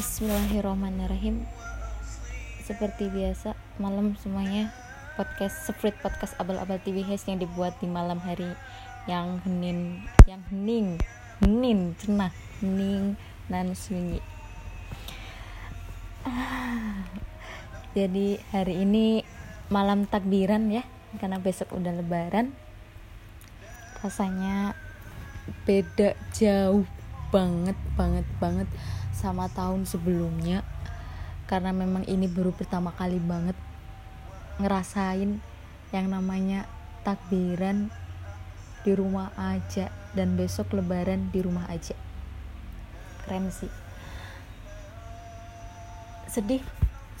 Bismillahirrahmanirrahim. Seperti biasa malam semuanya. Podcast Spread podcast abal-abal TV Has yang dibuat di malam hari yang hening yang hening hening cenah hening dan sunyi. Ah, jadi hari ini malam takbiran ya karena besok udah lebaran. Rasanya beda jauh banget banget banget sama tahun sebelumnya karena memang ini baru pertama kali banget ngerasain yang namanya takbiran di rumah aja dan besok lebaran di rumah aja. Keren sih. Sedih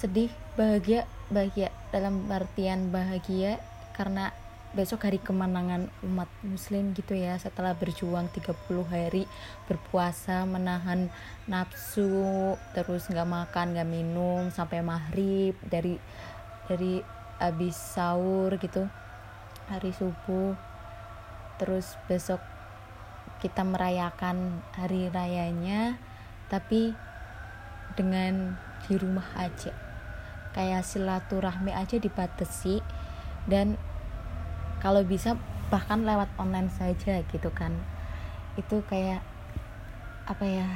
sedih bahagia bahagia. Dalam artian bahagia karena besok hari kemenangan umat muslim gitu ya setelah berjuang 30 hari berpuasa menahan nafsu terus nggak makan nggak minum sampai maghrib dari dari habis sahur gitu hari subuh. Terus besok kita merayakan hari rayanya tapi dengan di rumah aja. Kayak silaturahmi aja dibatasi dan kalau bisa bahkan lewat online saja gitu kan. Itu kayak apa ya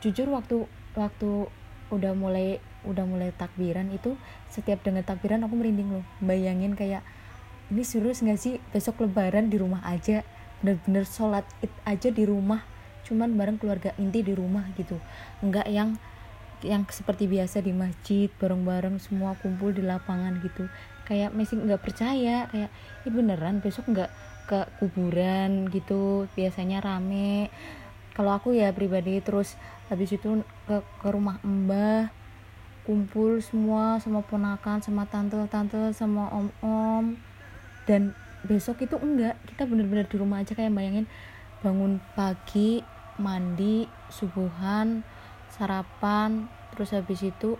jujur waktu waktu udah mulai udah mulai takbiran itu setiap dengar takbiran aku merinding loh. Bayangin kayak ini serius nggak sih? Besok lebaran di rumah aja. Bener-bener sholat id aja di rumah. Cuman bareng keluarga inti di rumah gitu. Nggak yang yang seperti biasa di masjid bareng-bareng semua kumpul di lapangan gitu kayak masih nggak percaya kayak ini beneran besok nggak ke kuburan gitu. Biasanya rame. Kalau aku ya pribadi terus habis itu ke ke rumah mbah kumpul semua sama ponakan sama tante-tante sama om-om. Dan besok itu enggak. Kita bener-bener di rumah aja kayak bayangin bangun pagi mandi subuhan sarapan terus habis itu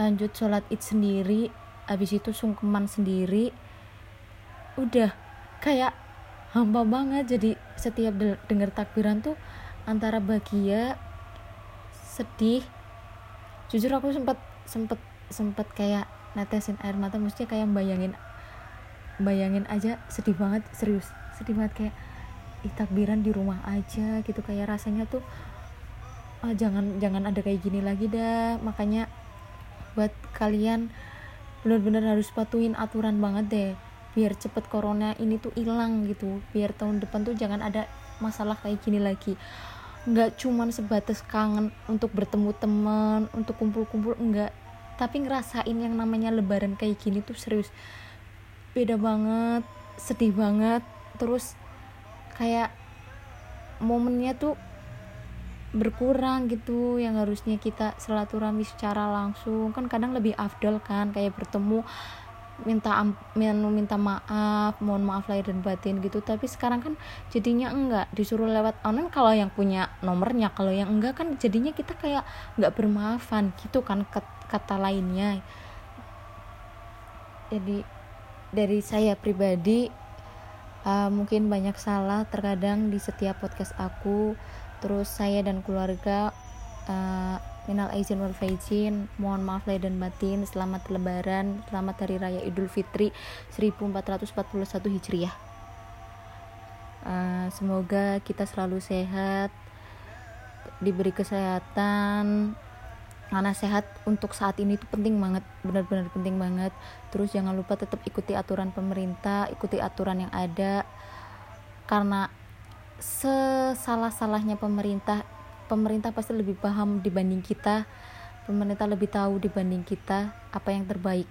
lanjut sholat id sendiri habis itu sungkeman sendiri. Udah kayak hampa banget. Jadi setiap denger takbiran tuh antara bahagia sedih. Jujur aku sempet sempet sempet kayak netesin air mata. Mestinya kayak bayangin bayangin aja sedih banget serius. Sedih banget kayak ih takbiran di rumah aja gitu. Kayak rasanya tuh ah, jangan jangan ada kayak gini lagi dah. Makanya buat kalian benar-benar harus patuhin aturan banget deh biar cepet corona ini tuh hilang gitu. Biar tahun depan tuh jangan ada masalah kayak gini lagi. Nggak cuman sebatas kangen untuk bertemu teman untuk kumpul-kumpul enggak tapi ngerasain yang namanya lebaran kayak gini tuh serius. Beda banget sedih banget. Terus kayak momennya tuh berkurang gitu yang harusnya kita silaturahmi secara langsung. Kan kadang lebih afdol kan kayak bertemu minta minta maaf mohon maaf lahir dan batin gitu. Tapi sekarang kan jadinya enggak disuruh lewat online kalau yang punya nomornya kalau yang enggak kan jadinya kita kayak enggak bermaafan gitu kan kata lainnya. Jadi dari saya pribadi uh, mungkin banyak salah terkadang di setiap podcast aku terus saya dan keluarga uh, minal aizin wal faizin mohon maaf lahir dan batin selamat lebaran selamat hari raya idul fitri 1441 hijriah. Uh, semoga kita selalu sehat diberi kesehatan karena sehat. Untuk saat ini itu penting banget benar-benar penting banget. Terus jangan lupa tetap ikuti aturan pemerintah ikuti aturan yang ada. Karena sesalah-salahnya pemerintah pemerintah pasti lebih paham dibanding kita pemerintah lebih tahu dibanding kita apa yang terbaik.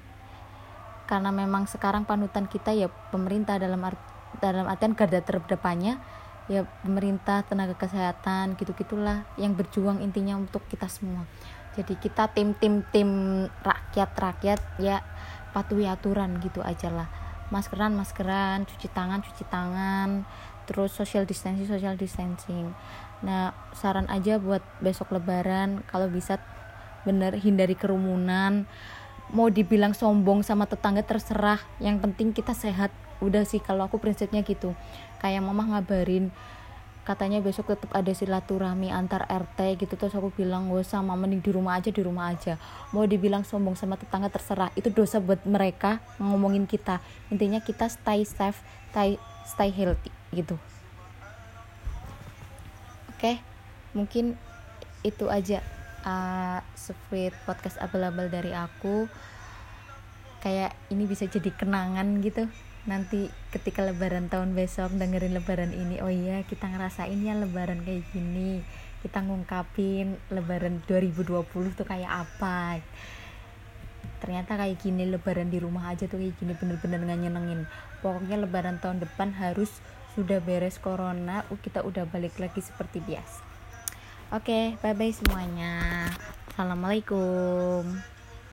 Karena memang sekarang panutan kita ya pemerintah dalam art, dalam artian garda terdepannya ya pemerintah tenaga kesehatan gitu gitulah yang berjuang intinya untuk kita semua. Jadi kita tim tim tim rakyat rakyat ya patuhi aturan gitu aja lah maskeran maskeran cuci tangan cuci tangan terus social distancing social distancing. Nah saran aja buat besok lebaran kalau bisa bener hindari kerumunan. Mau dibilang sombong sama tetangga terserah. Yang penting kita sehat. Udah sih kalau aku prinsipnya gitu. Kayak mama ngabarin katanya besok tetap ada silaturahmi antar RT gitu. Terus aku bilang gue sama mending di rumah aja di rumah aja. Mau dibilang sombong sama tetangga terserah. Itu dosa buat mereka ngomongin kita. Intinya kita stay safe stay stay healthy gitu. Oke mungkin itu aja uh, sweet podcast abal-abal dari aku. Kayak ini bisa jadi kenangan gitu. Nanti ketika lebaran tahun besok dengerin lebaran ini oh iya kita ngerasain ya lebaran kayak gini. Kita ngungkapin lebaran 2020 tuh kayak apa. Ternyata kayak gini lebaran di rumah aja tuh kayak gini bener-bener nggak nyenengin. Pokoknya lebaran tahun depan harus sudah beres corona kita udah balik lagi seperti biasa. Oke okay, bye bye semuanya. Assalamualaikum